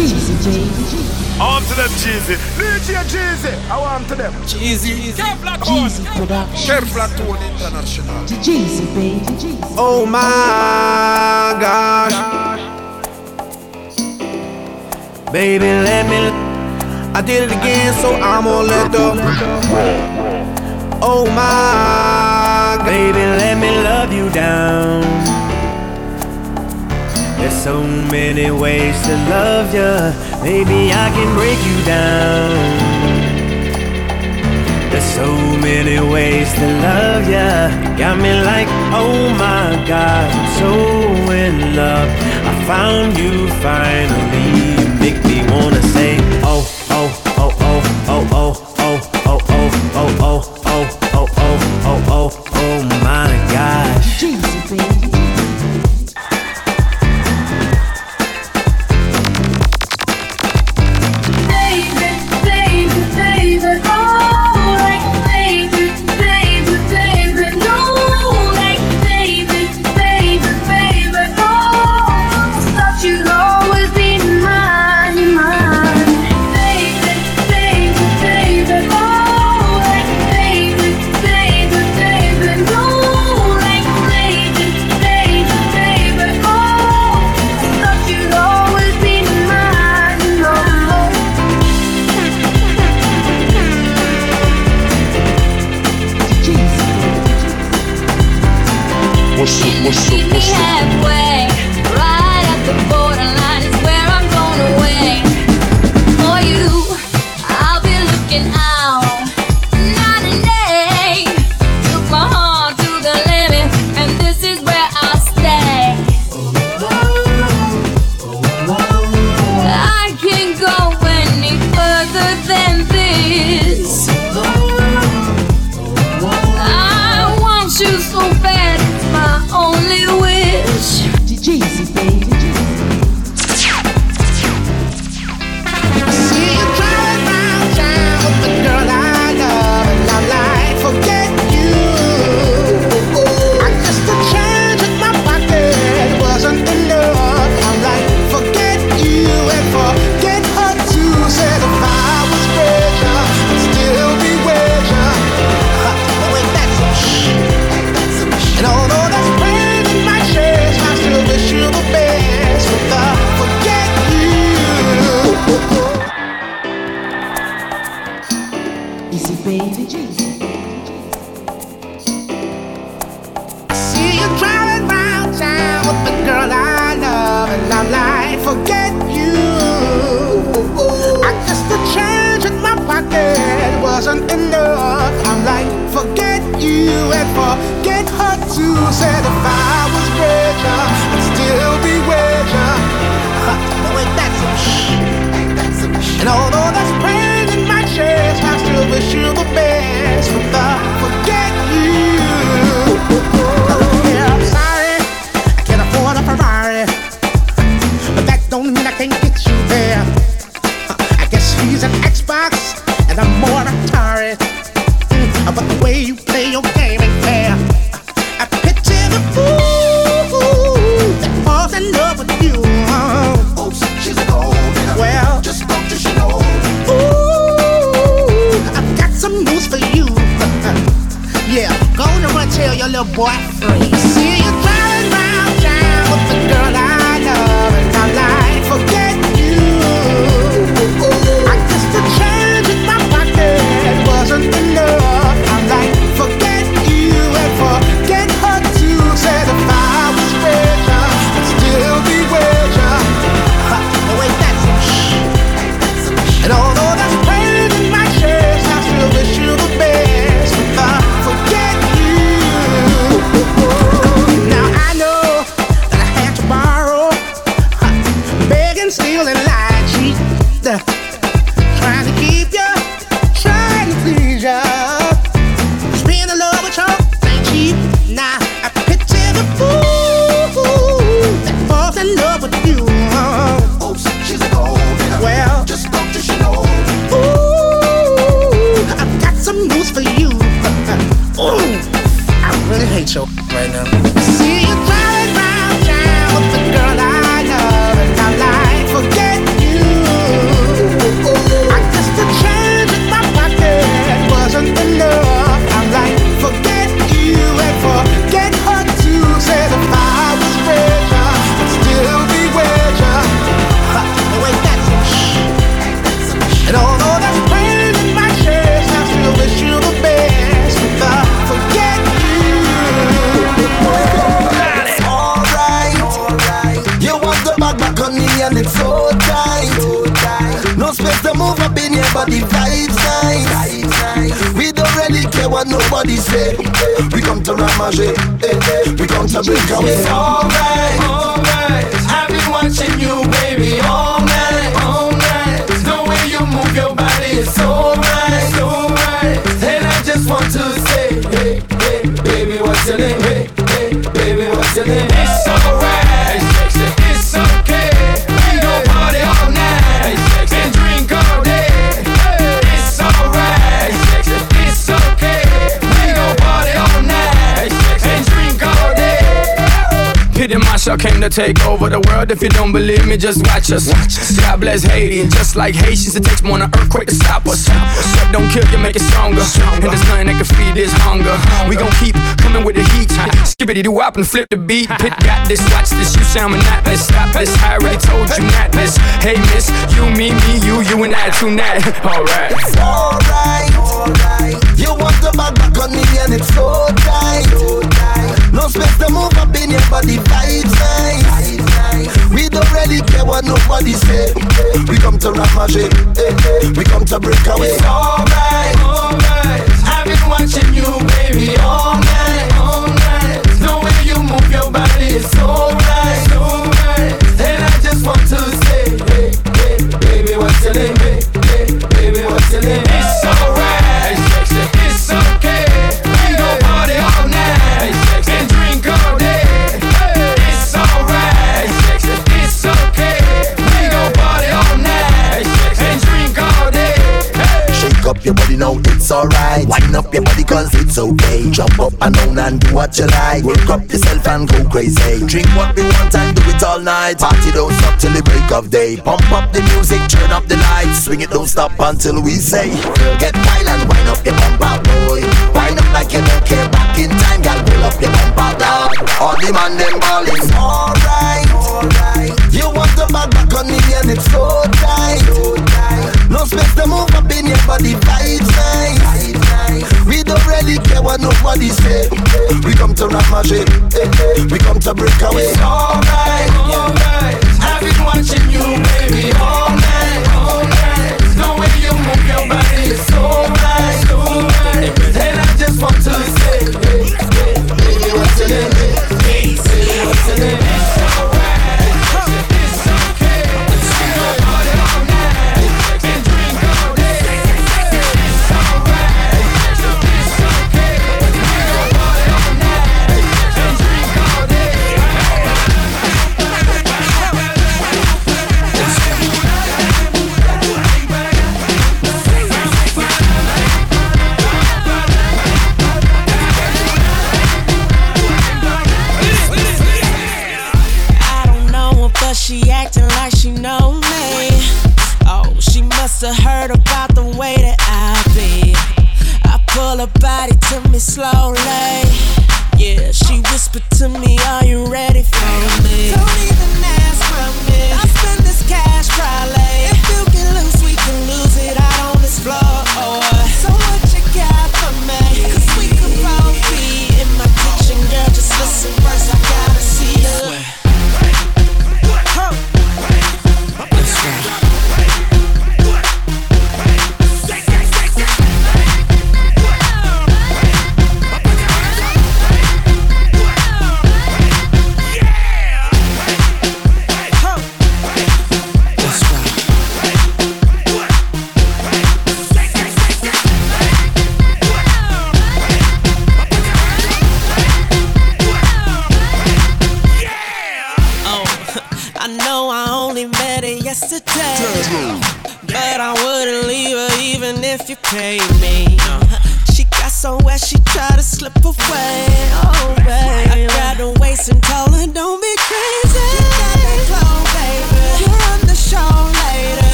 Jeezy, to them, Jeezy. Jeezy. I want to them. Jeezy. Kevlar Tone International. Jeezy, baby. Jeezy. Oh my gosh. gosh. Baby, let me. I did it again, so I'm gonna let the. Oh my. Baby, let me love you down. There's so many ways to love ya. Maybe I can break you down. There's so many ways to love ya. Got me like, oh my god, I'm so in love. I found you finally. You make me wanna say, oh, oh, oh, oh, oh, oh. Oh, oh, oh, oh, oh, oh, oh, oh, oh, oh, oh, my God. Jesus. Take over the world. If you don't believe me, just watch us. God bless Haiti, and just like Haitians, it takes more than an earthquake to stop us. What don't kill you, make it stronger. And there's nothing that can feed this hunger. We gon' keep coming with the heat. Skippity doo wop and flip the beat. Pit got this, watch this. You sound monotonous. Stop this. I already told you not this. Hey, miss, you, me, me, you, you, and I tonight. Alright. Alright, alright. You want the back back on me and it's so tight. No space to move up in but the vibes nice. We don't really care what nobody say. We come to ramager, eh. we come to break away. It's alright, alright. I've been watching you, baby, all alright. Wind up your body cause it's okay. Jump up and down and do what you like. Work up yourself and go crazy. Drink what we want and do it all night. Party don't stop till the break of day. Pump up the music, turn up the lights. Swing it, don't stop until we say. Get wild and wind up your bumper, boy. Wind up like you don't care. Back in time, girl, pull up your bumper, dog. All the man them ballin'. Alright, alright. You want the back back on me and it's so tight. No space to move up in but the vibes nice. We don't really care what nobody say. We come to ramager, eh, eh. we come to break away. It's alright, alright. I've been watching you, baby, all night, all night. The way you move your body is so she whispered to me,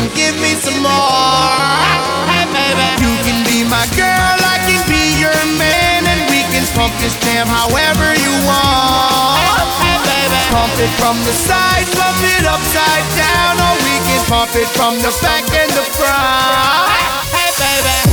can give me some more. Hey baby, you can be my girl, I can be your man, and we can pump this jam however you want. Hey baby, pump it from the side, pump it upside down, or we can pump it from the back and the front. Hey baby.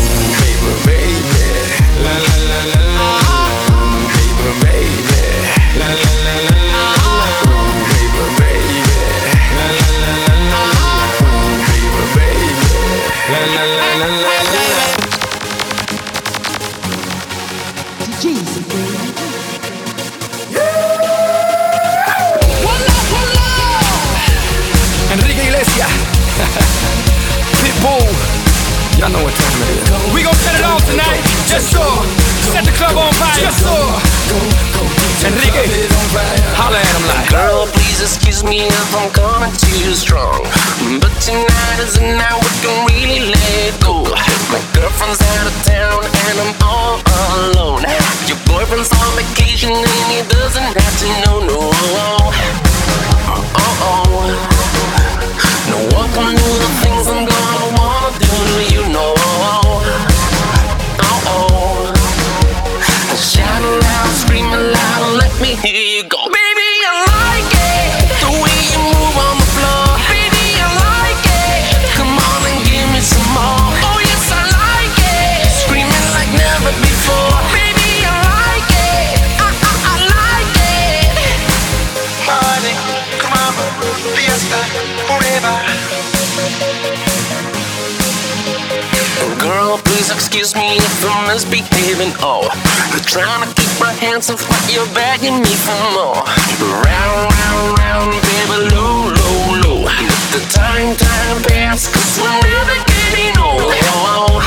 We gon' set it off tonight. Just so. Set the club on fire. Just so. Enrique, holla at him like. Girl, please excuse me if I'm coming too strong. But tonight is the night we can really let go. My girlfriend's out of town and I'm all alone. Your boyfriend's on vacation and he doesn't have to know, no. Oh, oh. No one can do the things I'm gonna wanna do to you, no. Please excuse me if I'm misbehaving. Oh, I'm trying to keep my hands off, but you're begging me for more. Round, round, round, baby, low, low, low. Let the time, time pass, cause we're never getting old. Oh,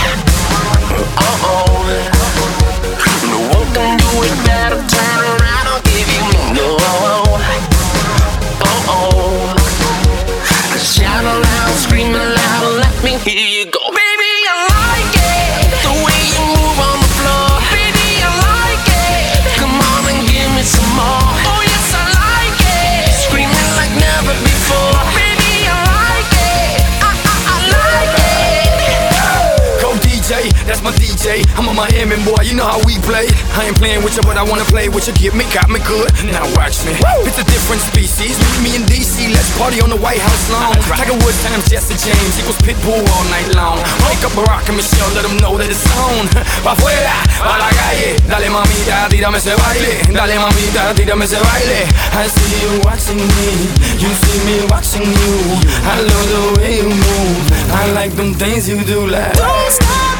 oh, oh. No one can do it better. Turn around, I'll give you more. Oh, oh. Shout aloud, scream aloud, let me hear you go. That's my DJ. I'm a Miami boy, you know how we play. I ain't playing with you, but I wanna play with you. Get me, got me good. Now watch me. It's a different species. Meet me in DC, let's party on the White House lawn. Tiger Woods times Jesse James equals Pitbull all night long. Wake up Barack and Michelle, let them know that it's on. Pa' afuera, pa' la calle. Dale mamita, tírame ese baile. Dale mamita, tírame ese baile. I see you watching me, you see me watching you. I love the way you move. I like them things you do like. Don't stop,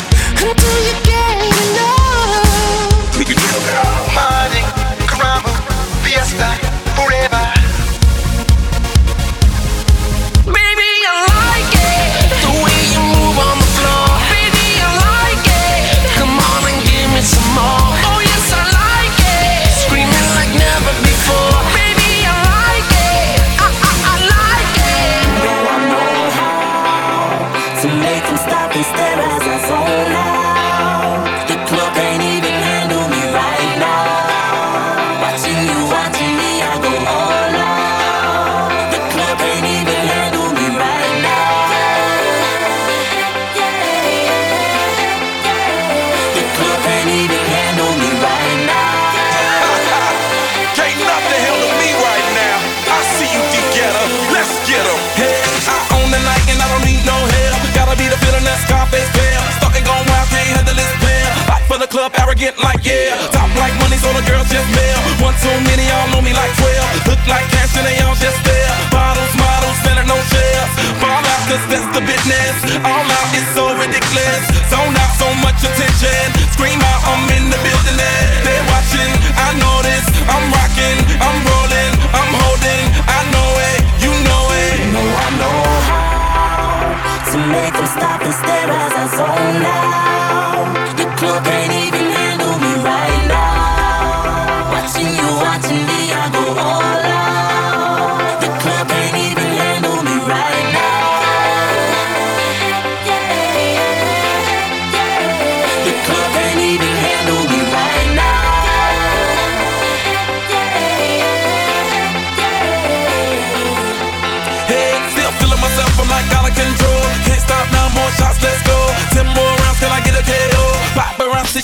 get like yeah. Top like money, so the girls just mail. One too many, y'all know me like 12. Look like cash and they all just there. Bottles, models, better no shares. Fall out, cause that's the business. All out is so ridiculous. Zone out so much attention.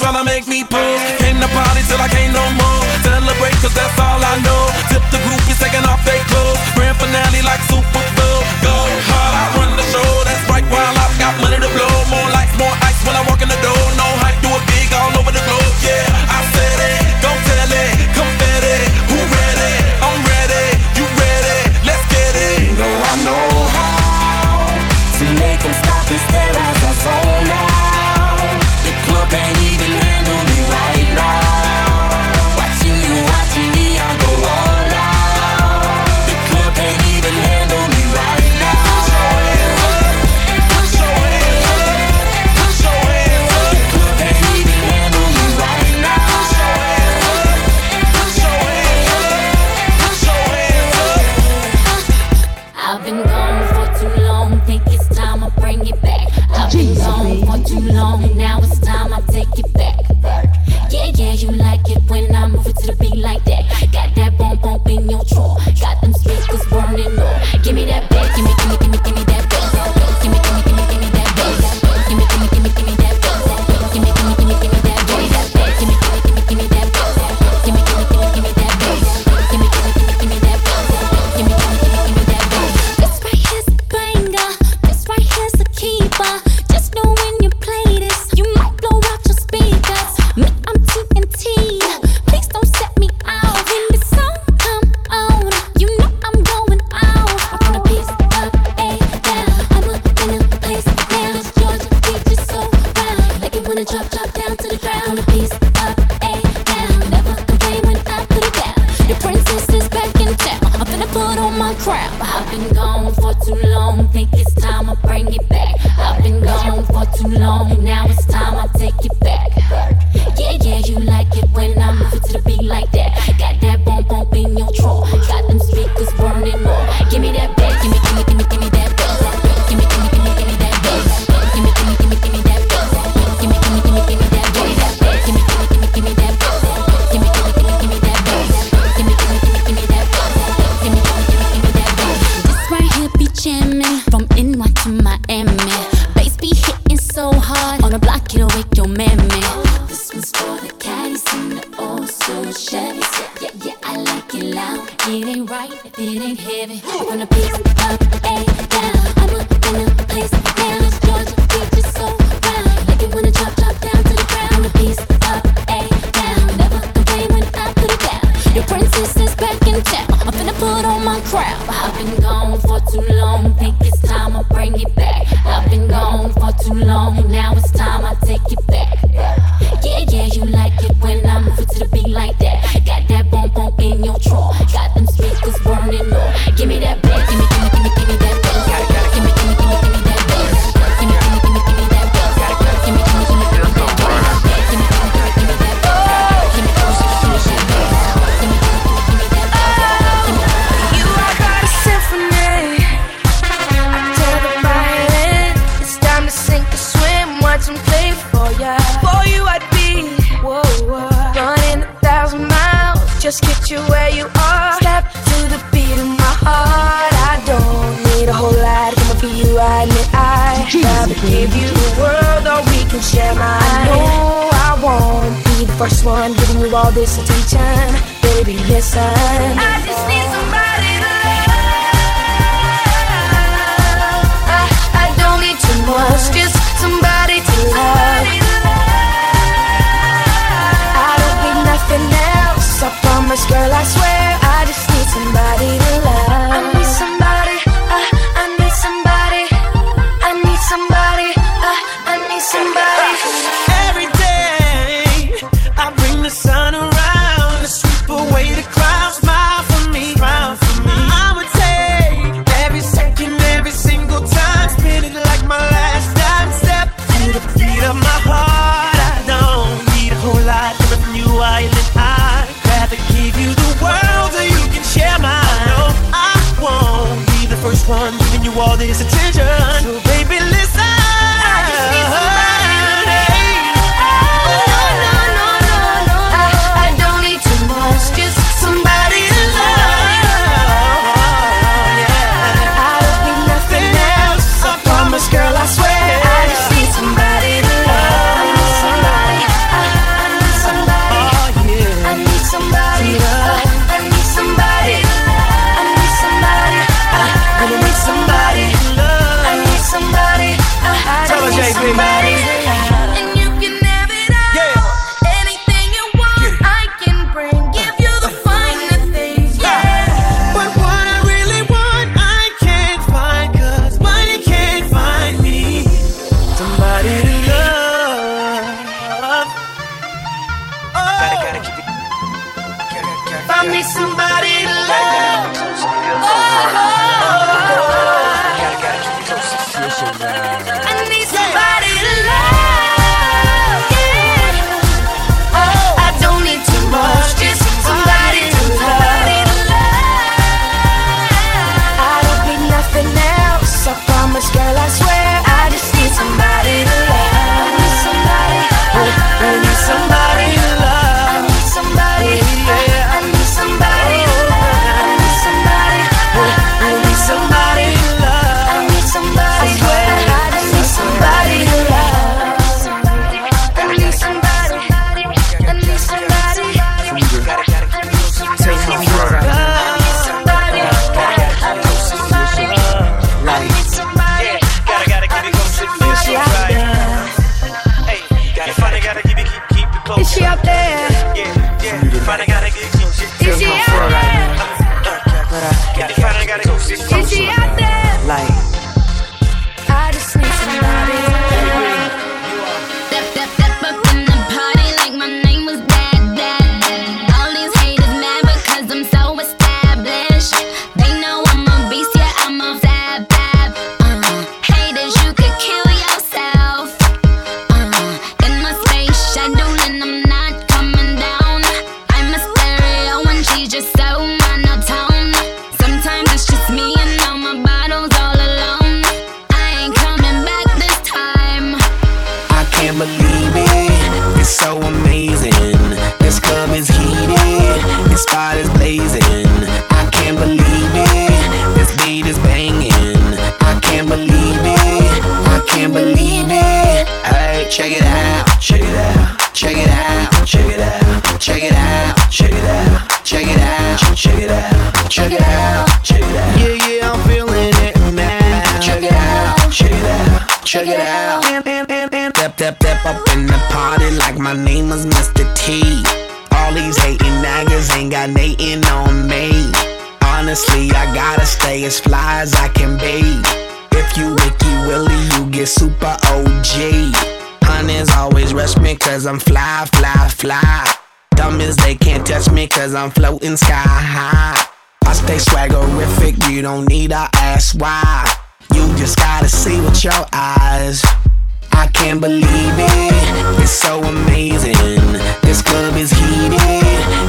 tryna make me pull. In the party till I can't no more. Celebrate, cause that's all I know. Tip the groupies, taking off their clothes. Grand finale like Super Bowl. Go hard, I run the show. That's right, while I've got money to blow. More lights, more ice when I walk in the door. No hype, do it big all over the globe. you and me, I Rather give you the world or we can share mine I know I won't be the first one giving you all this attention. Baby, listen. I just need somebody to love. Much, just somebody to love. I don't need nothing else, I promise girl, I swear. I just need somebody to love. You don't need to ask why. You just gotta see with your eyes. I can't believe it. It's so amazing. This club is heated.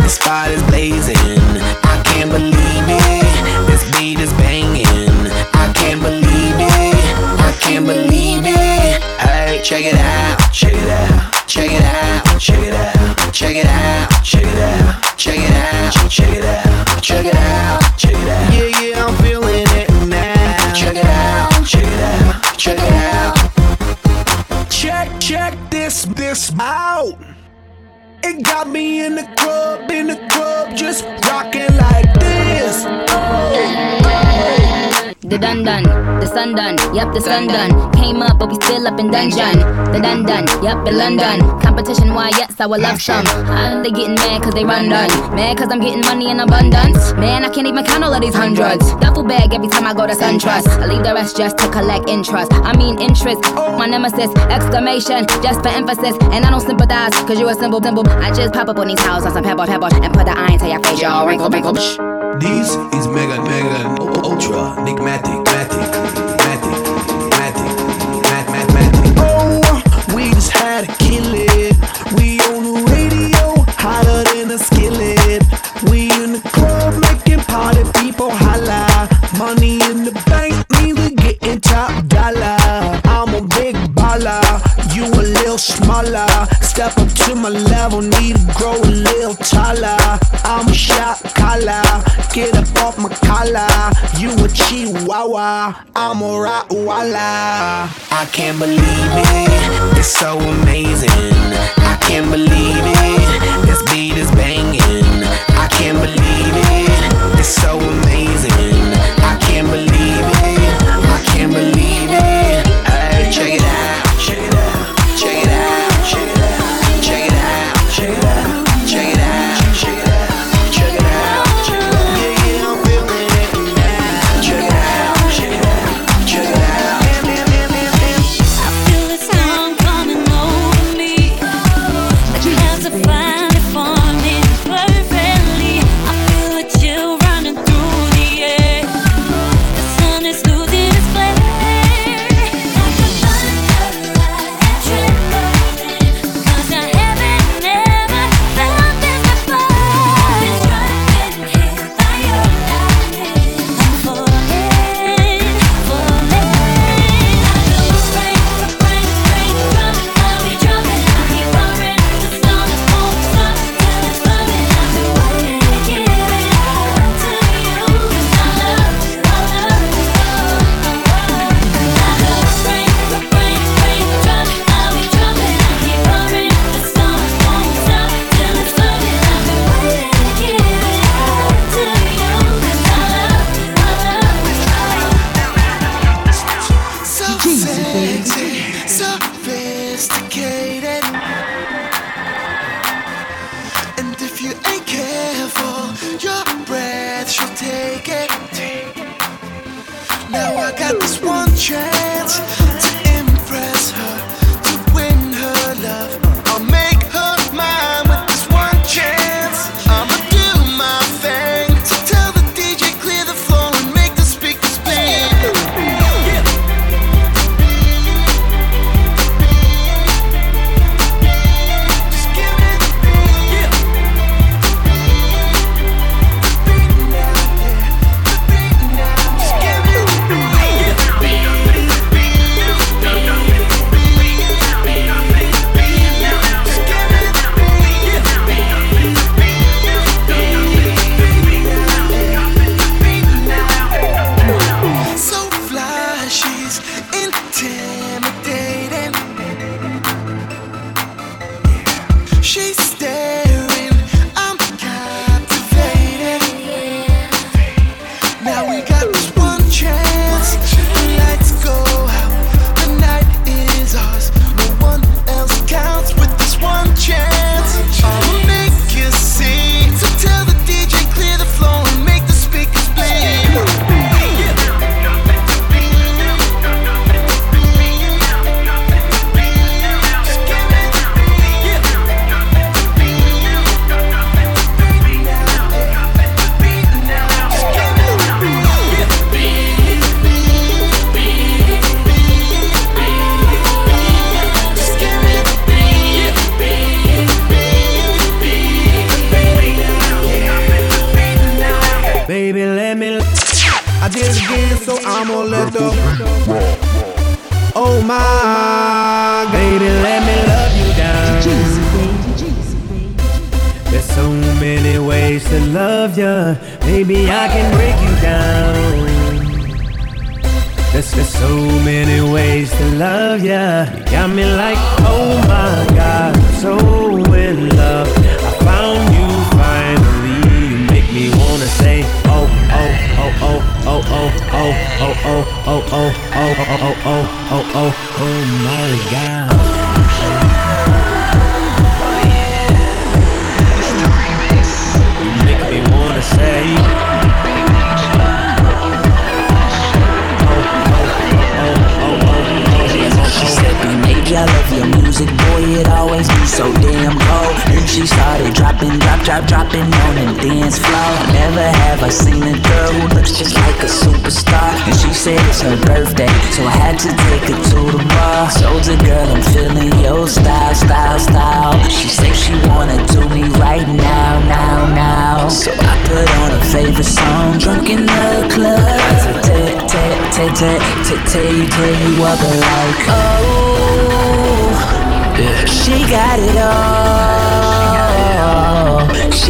This spot is blazing. I can't believe it. This beat is banging. I can't believe it. I can't believe it. Hey, check it out. Check it out. Check it out. Check it out. Check it out. Check it out. Check it out. Check it out. Check it out. Love. lights out. It got me in the club, in the club, just rocking like this. Oh. The dun dun, the sun done, yep, the sun done. Came up, but we still up in dungeon. The dun dun, yep, in London. Competition, why, yes, I will love some. And they getting mad cause they run done. Mad cause I'm getting money in abundance. Man, I can't even count all of these hundreds. Duffel bag every time I go to SunTrust. I leave the rest just to collect interest. I mean, interest, my nemesis, exclamation, just for emphasis. And I don't sympathize cause you a simple, simple. I just pop up on these houses on some pebble, pebble, and put the iron to your face, y'all. Wrinkle, wrinkle. This is Mega Mega Ultra Enigmatic Matic smaller. Step up to my level, need to grow a little taller. I'm a shot collar, get up off my collar. You a chihuahua, I'm a Rottweiler. I can't believe it. It's so amazing. I can't believe it. This beat is banging. I can't believe it. It's so amazing.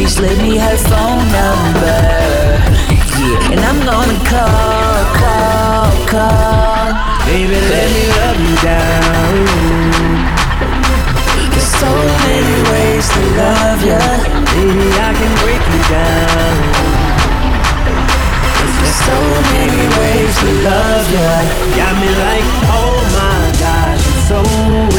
Just leave me her phone number. Yeah. And I'm gonna call, call, call. Baby, let me love you down. There's so many ways to love ya, Baby, I can break you down. There's so many ways to love ya. Got me like, oh my gosh, so.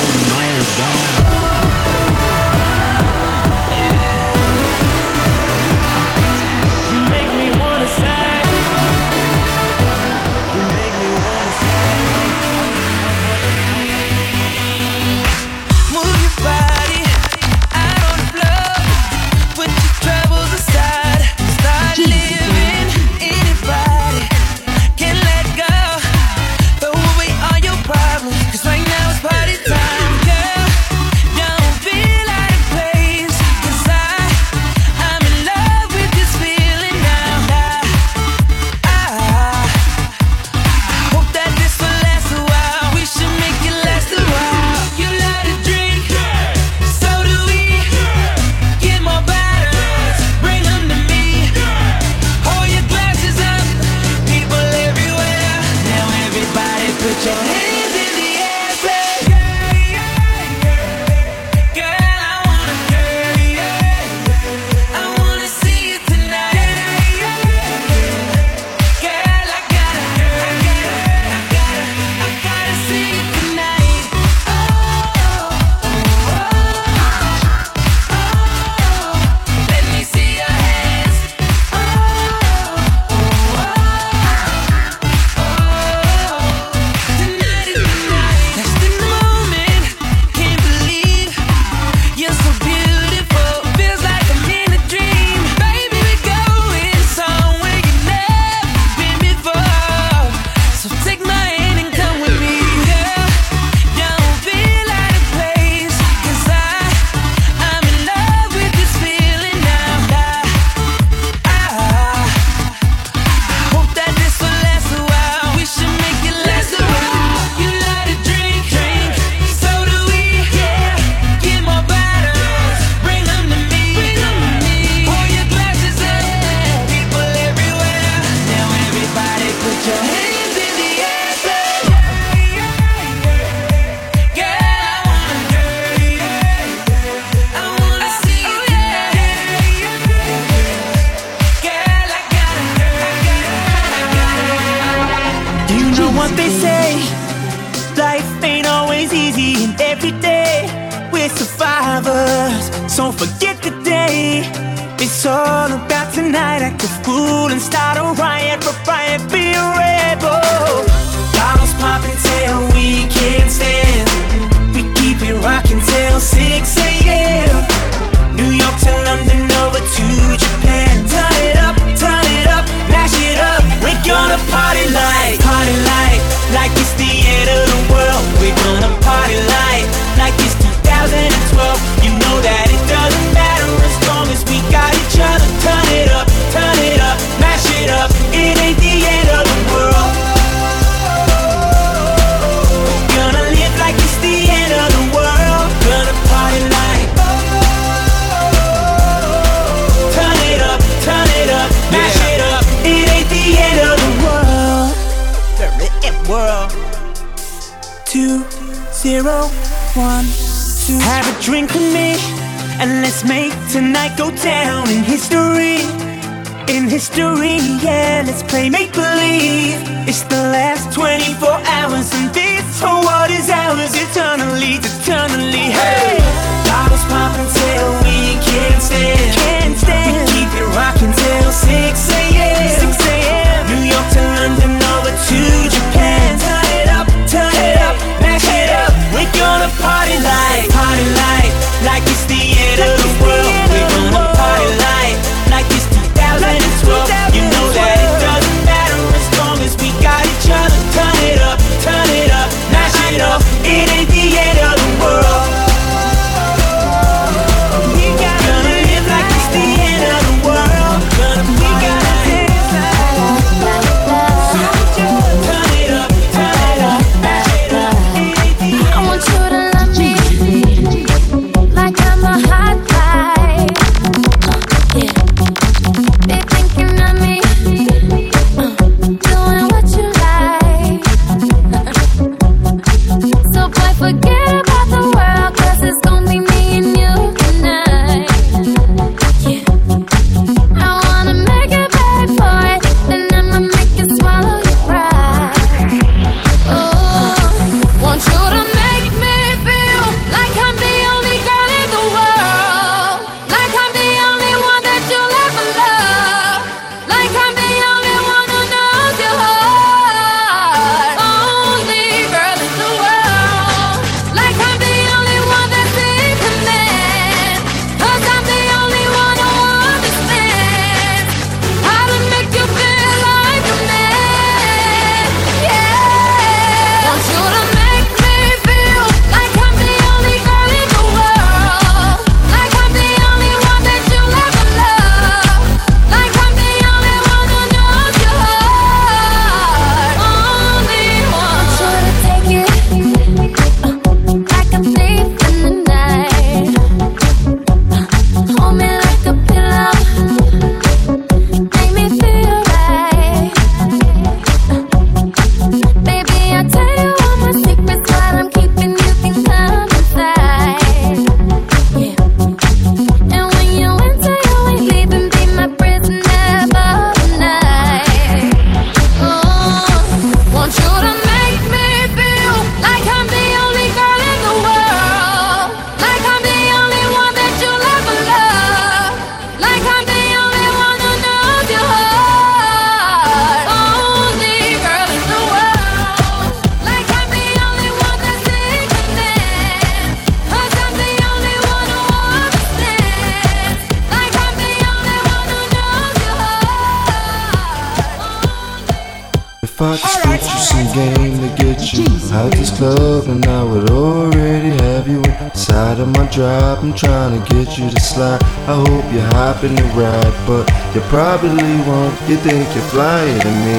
hopping the ride, but you probably won't. You think you're flyer to me.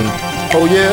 Oh yeah?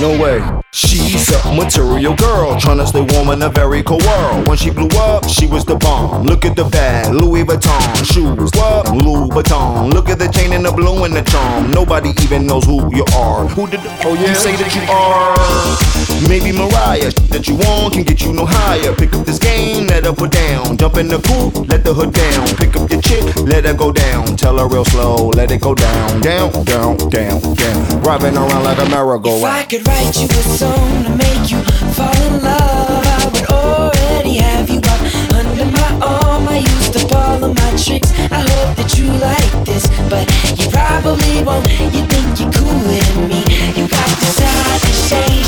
No way. She's a material girl, trying to stay warm in a very cold world. When she blew up, she was the bomb. Look at the bag, Louis Vuitton shoes, what? Louis Vuitton. Look at the chain and the blue and the charm. Nobody even knows who you are. Who did? Oh yeah, you say that you are. Maybe Mariah, that you want can get you no higher. Pick up this game, let her put down. Jump in the coupe, let the hood down. Pick up your chick, let her go down. Tell her real slow, let it go down, down, down, down, down. Driving around like a merry-go-round. If I could write you a song to make you fall in love, I would already have you up under my arm. I used to all of my tricks. I hope that you like this, but you probably won't. You think you're cool with me? You got this eye to shade.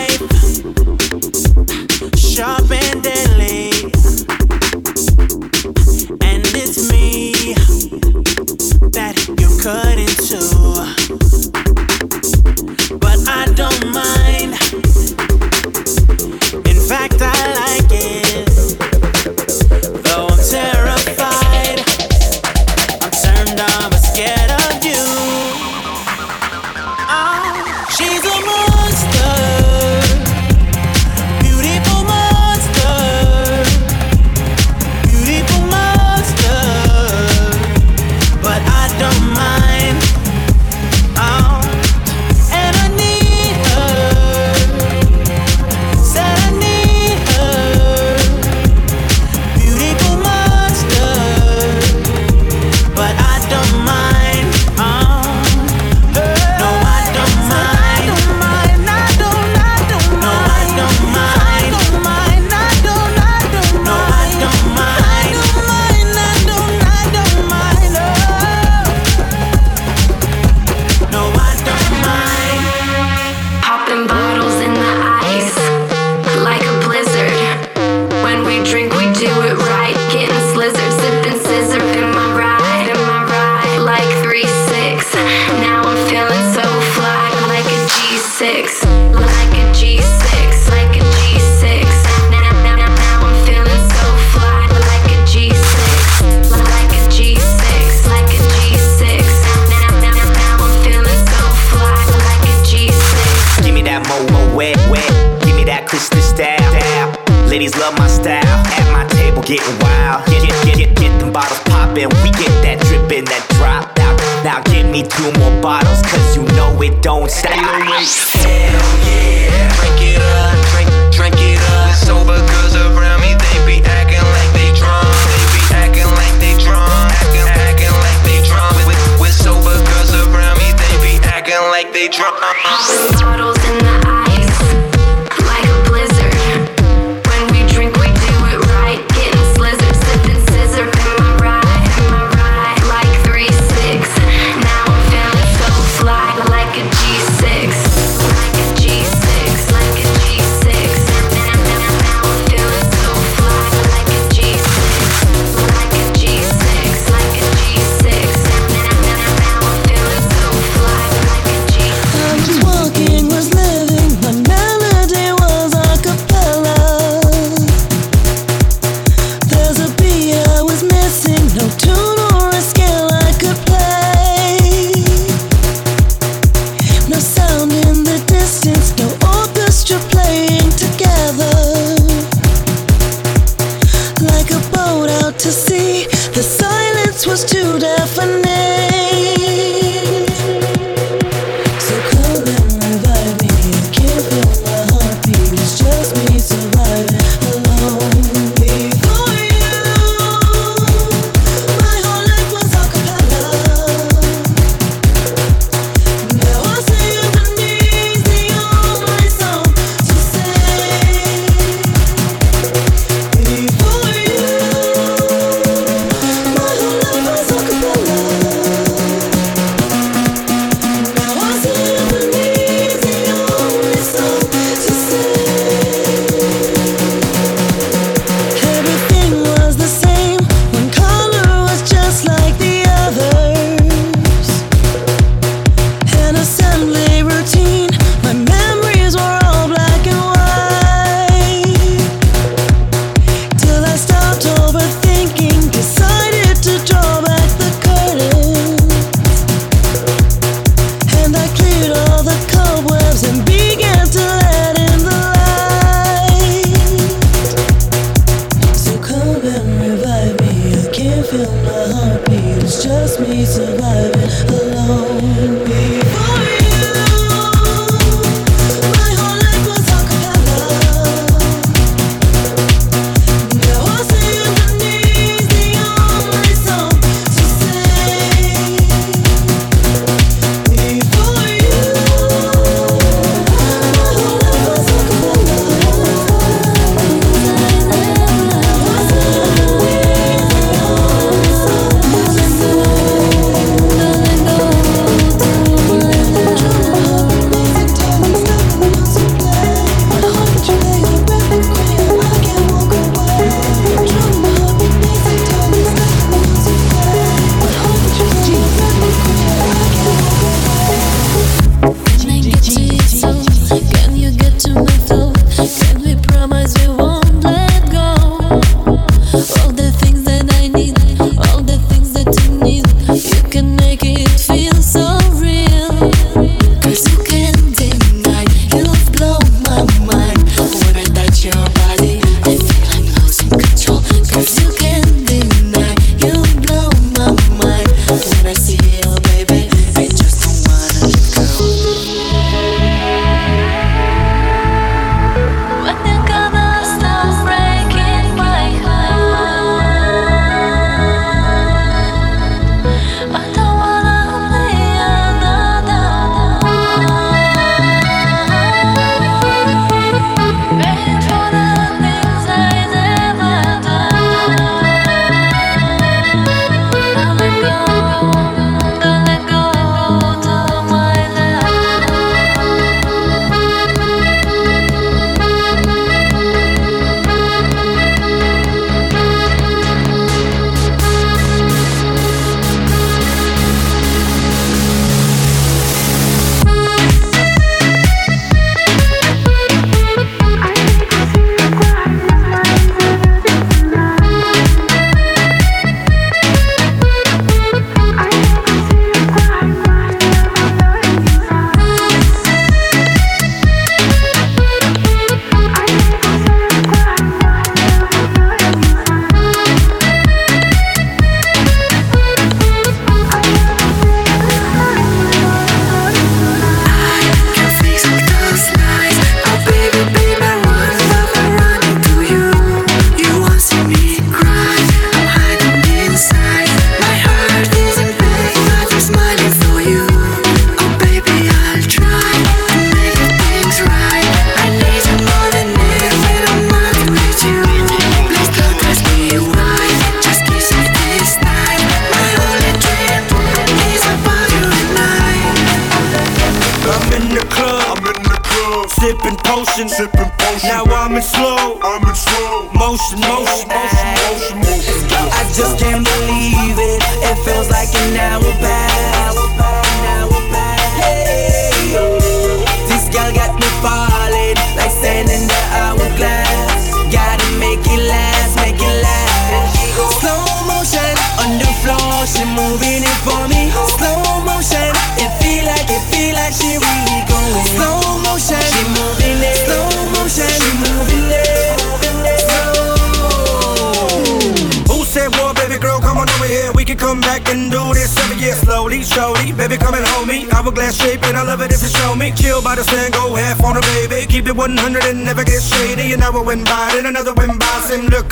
sharp and deadly. And it's me that you cut into.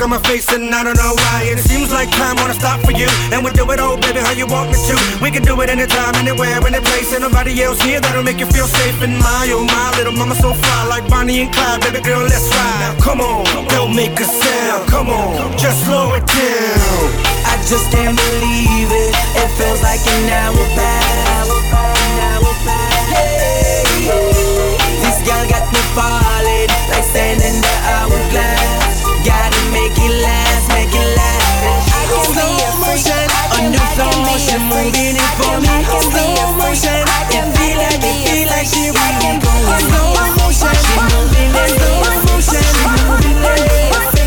look on my face and I don't know why. And it seems like time wanna stop for you. And we'll do it all, baby, how you want me to. We can do it anytime, anywhere, any place. and nobody else here that'll make you feel safe. And my, oh my, little mama so fly like Bonnie and Clyde. Baby girl, let's ride. Now come on, don't make a sound. Come on, just slow it down. I just can't believe it. It feels like an hour past. Hey, this girl got me falling like sand in the hourglass. Got make it last, make it last. I can be a freak. Under slow motion, moving it for me. Slow motion, it feel like it feel like she really going. Slow motion, she moving it. Slow motion, she moving it.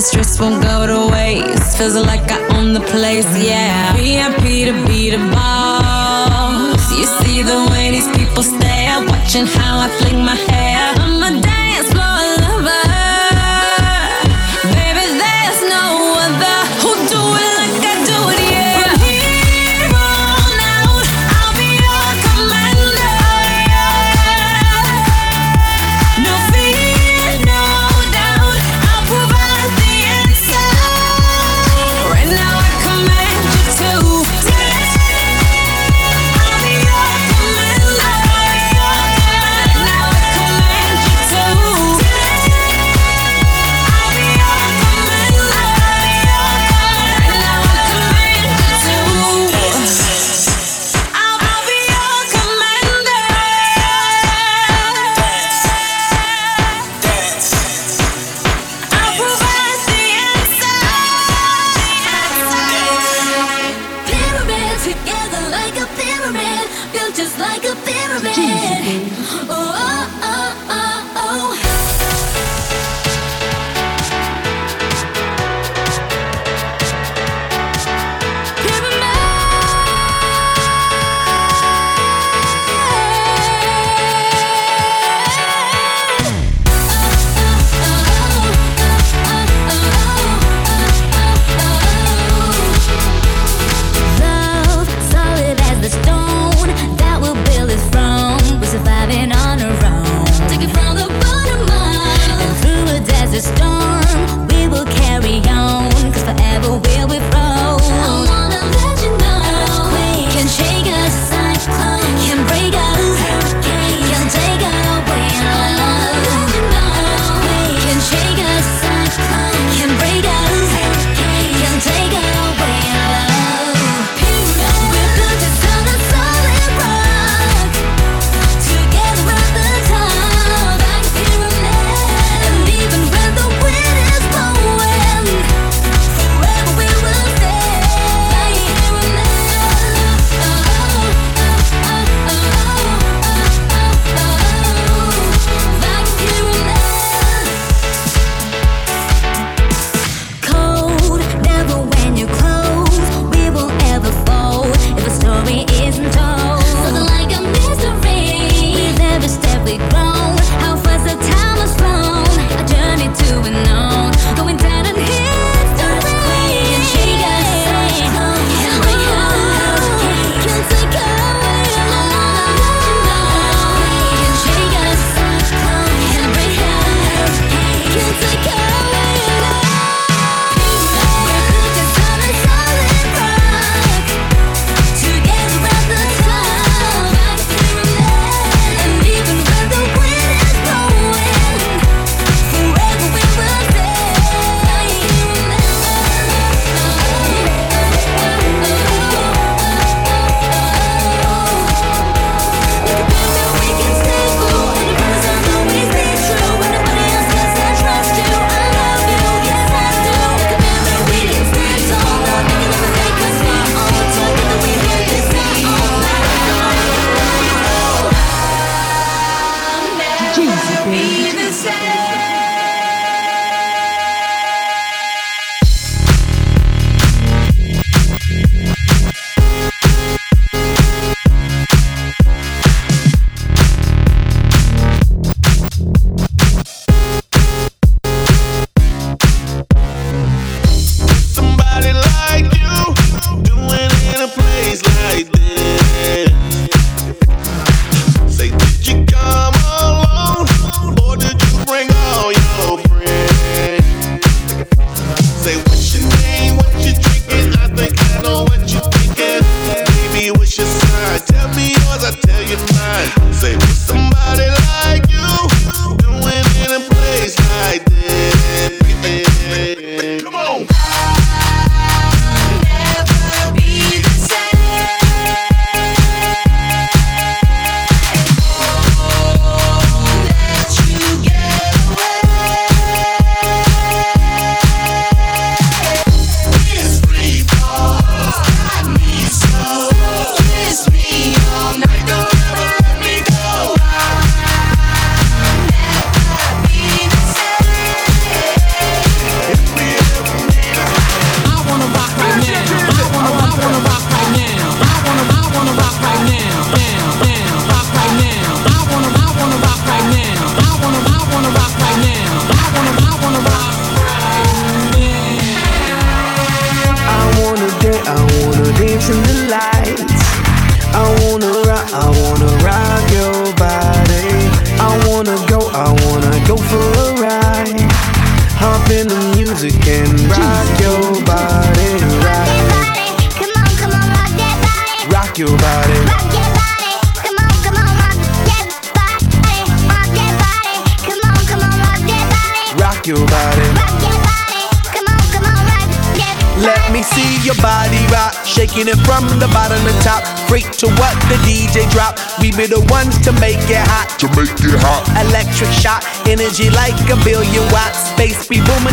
This stress won't go to waste. Feels like I own the place, yeah. VIP to be the boss. You see the way these people stare, watching how I fling my hair.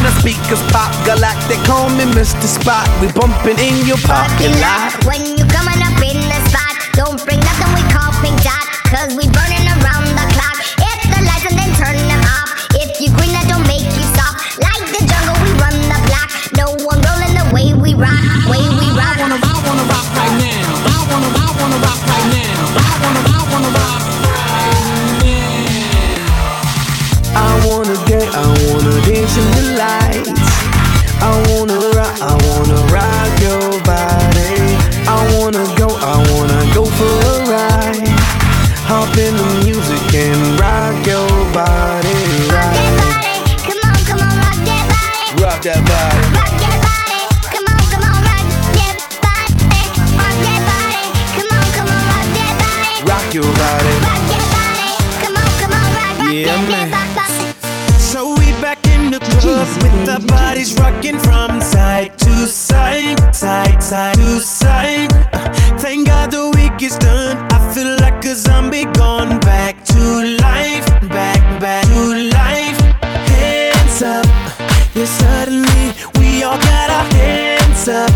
the speakers pop galactic. Call me Mr. Spot. We bumping in your parking lot. When you coming up in the spot, don't bring nothing we call pink dot, cause we me gone back to life, back, back to life. Hands up, yeah, suddenly we all got our hands up.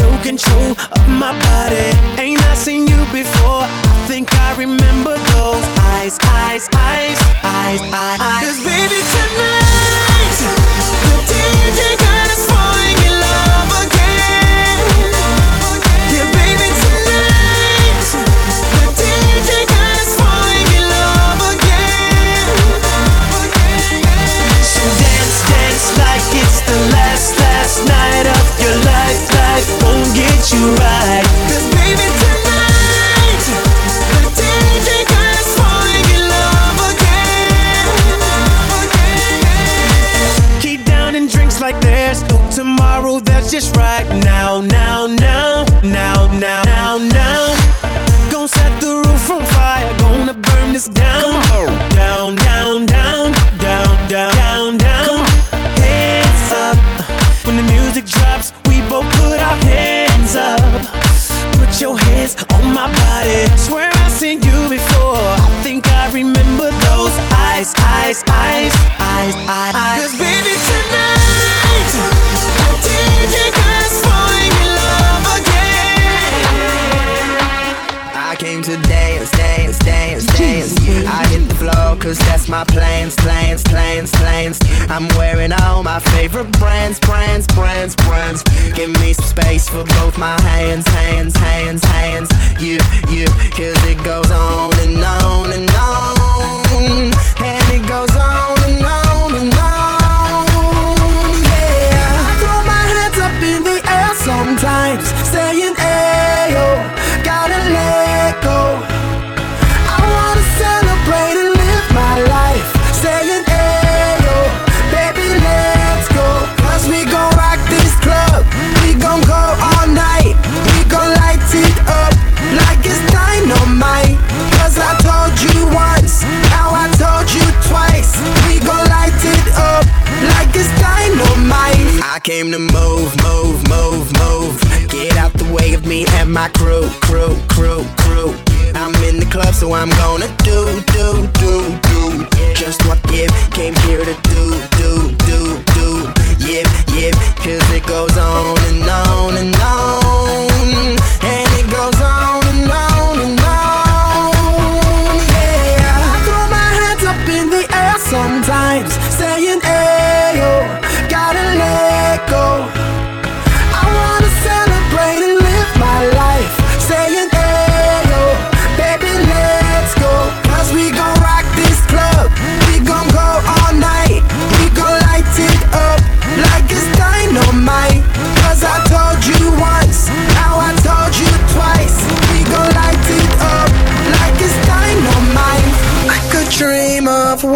No control of my body, ain't I seen you before? I think I remember those eyes, eyes, eyes, eyes, eyes.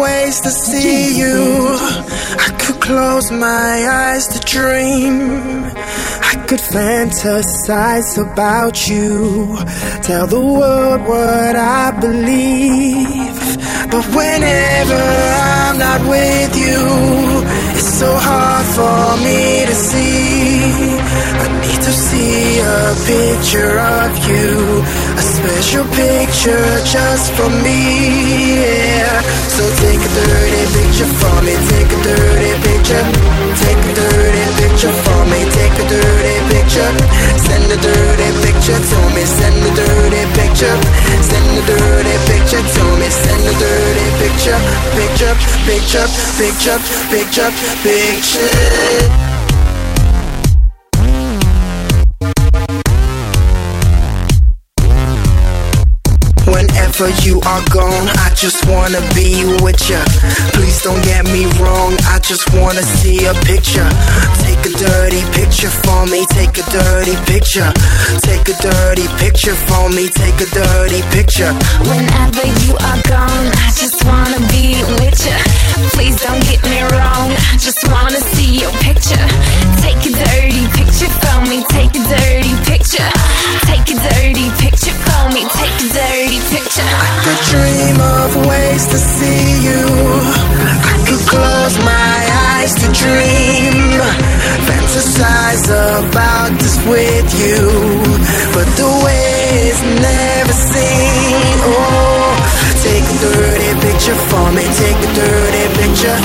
ways to see you. I could close my eyes to dream. I could fantasize about you. Tell the world what I believe. But whenever I'm not with you, it's so hard for me to see. I need to see a picture of you a special picture just for me, yeah. So take a dirty picture for me, take a dirty picture. Take a dirty picture for me, take a dirty picture. Send a dirty picture to me, send a dirty picture. Send a dirty picture to me, send a dirty picture. Picture, picture, picture, picture, picture, picture. Whenever you are gone, I just wanna be with ya. Please don't get me wrong, I just wanna see a picture. Take a dirty picture for me, take a dirty picture. Take a dirty picture for me, take a dirty picture. Whenever you are gone, I just wanna be with ya please don't get me wrong. I just wanna see your picture. Take a dirty picture for me, take a dirty picture. Take a dirty picture for me, take a dirty picture. I could dream of ways to see you. I could close my eyes to dream. Fantasize about this with you. But the way is never seen. Oh, take a dirty picture for me, take a dirty picture.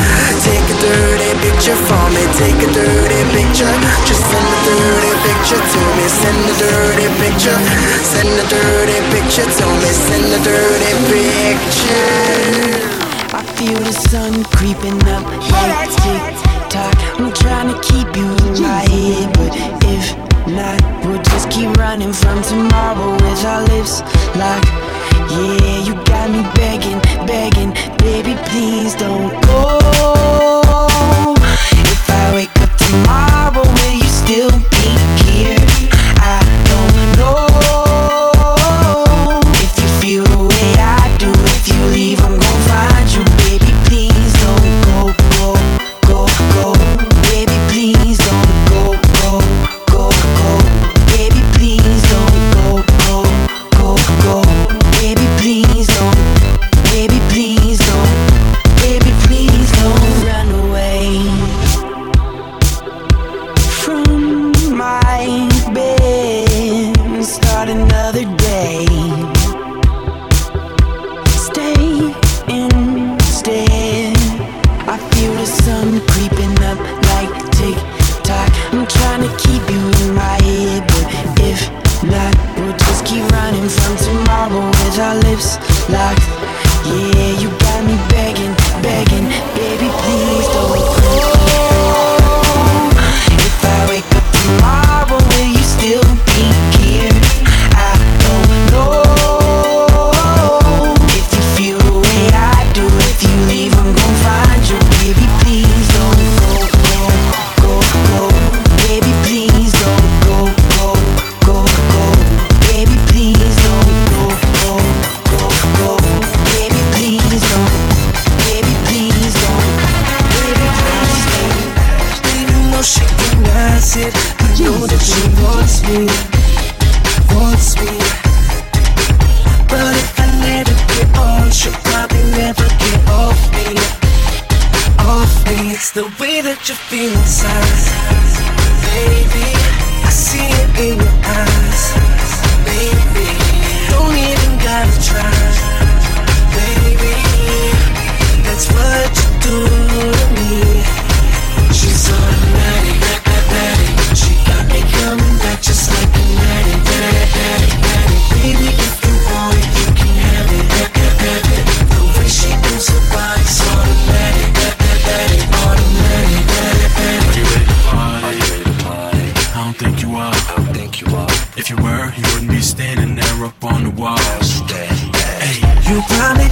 Take a dirty picture for me. Take a dirty picture. Just send a dirty picture to me. Send a dirty picture. Send a dirty picture to me. Send a dirty picture. I feel the sun creeping up like tick tock. I'm trying to keep you in my head, but if not, we'll just keep running from tomorrow with our lips locked. Yeah, you got me begging, begging.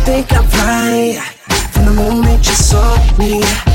think I'm right. From the moment you saw me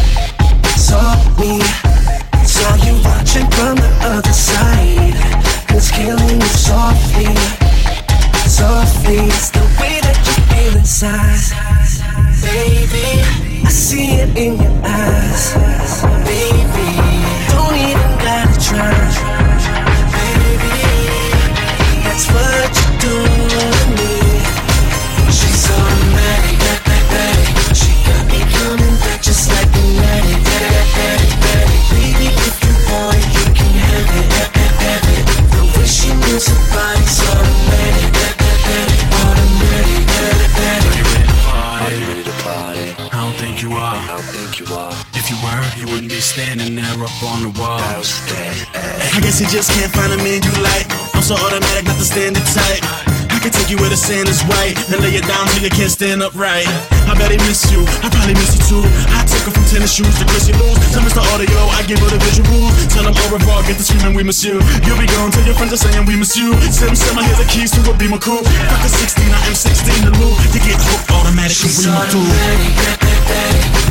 up right. I bet he miss you, I probably miss you too. I took her from tennis shoes to Chrissy Lou. Tell Mr. Audio, I give her the visual. Tell him au revoir, get the screaming, we miss you. You'll be gone, tell your friends I'm saying we miss you. Sim Sim, I hear the keys to a my cool. Fuck a 16, I am 16 to loot. To get hooked automatic, She's we my dude.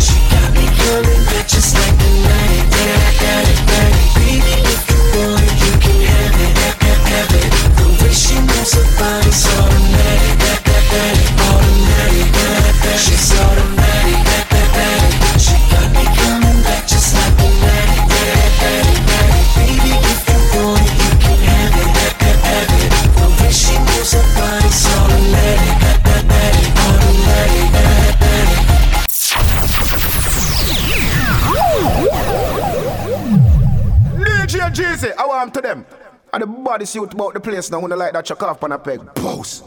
She got me killing bitches like the night. Daddy, daddy, if you want, you can have it, have it. The way she moves her body's automatic. Body suit about the place now, when they like that chuck off on a peg. Boss.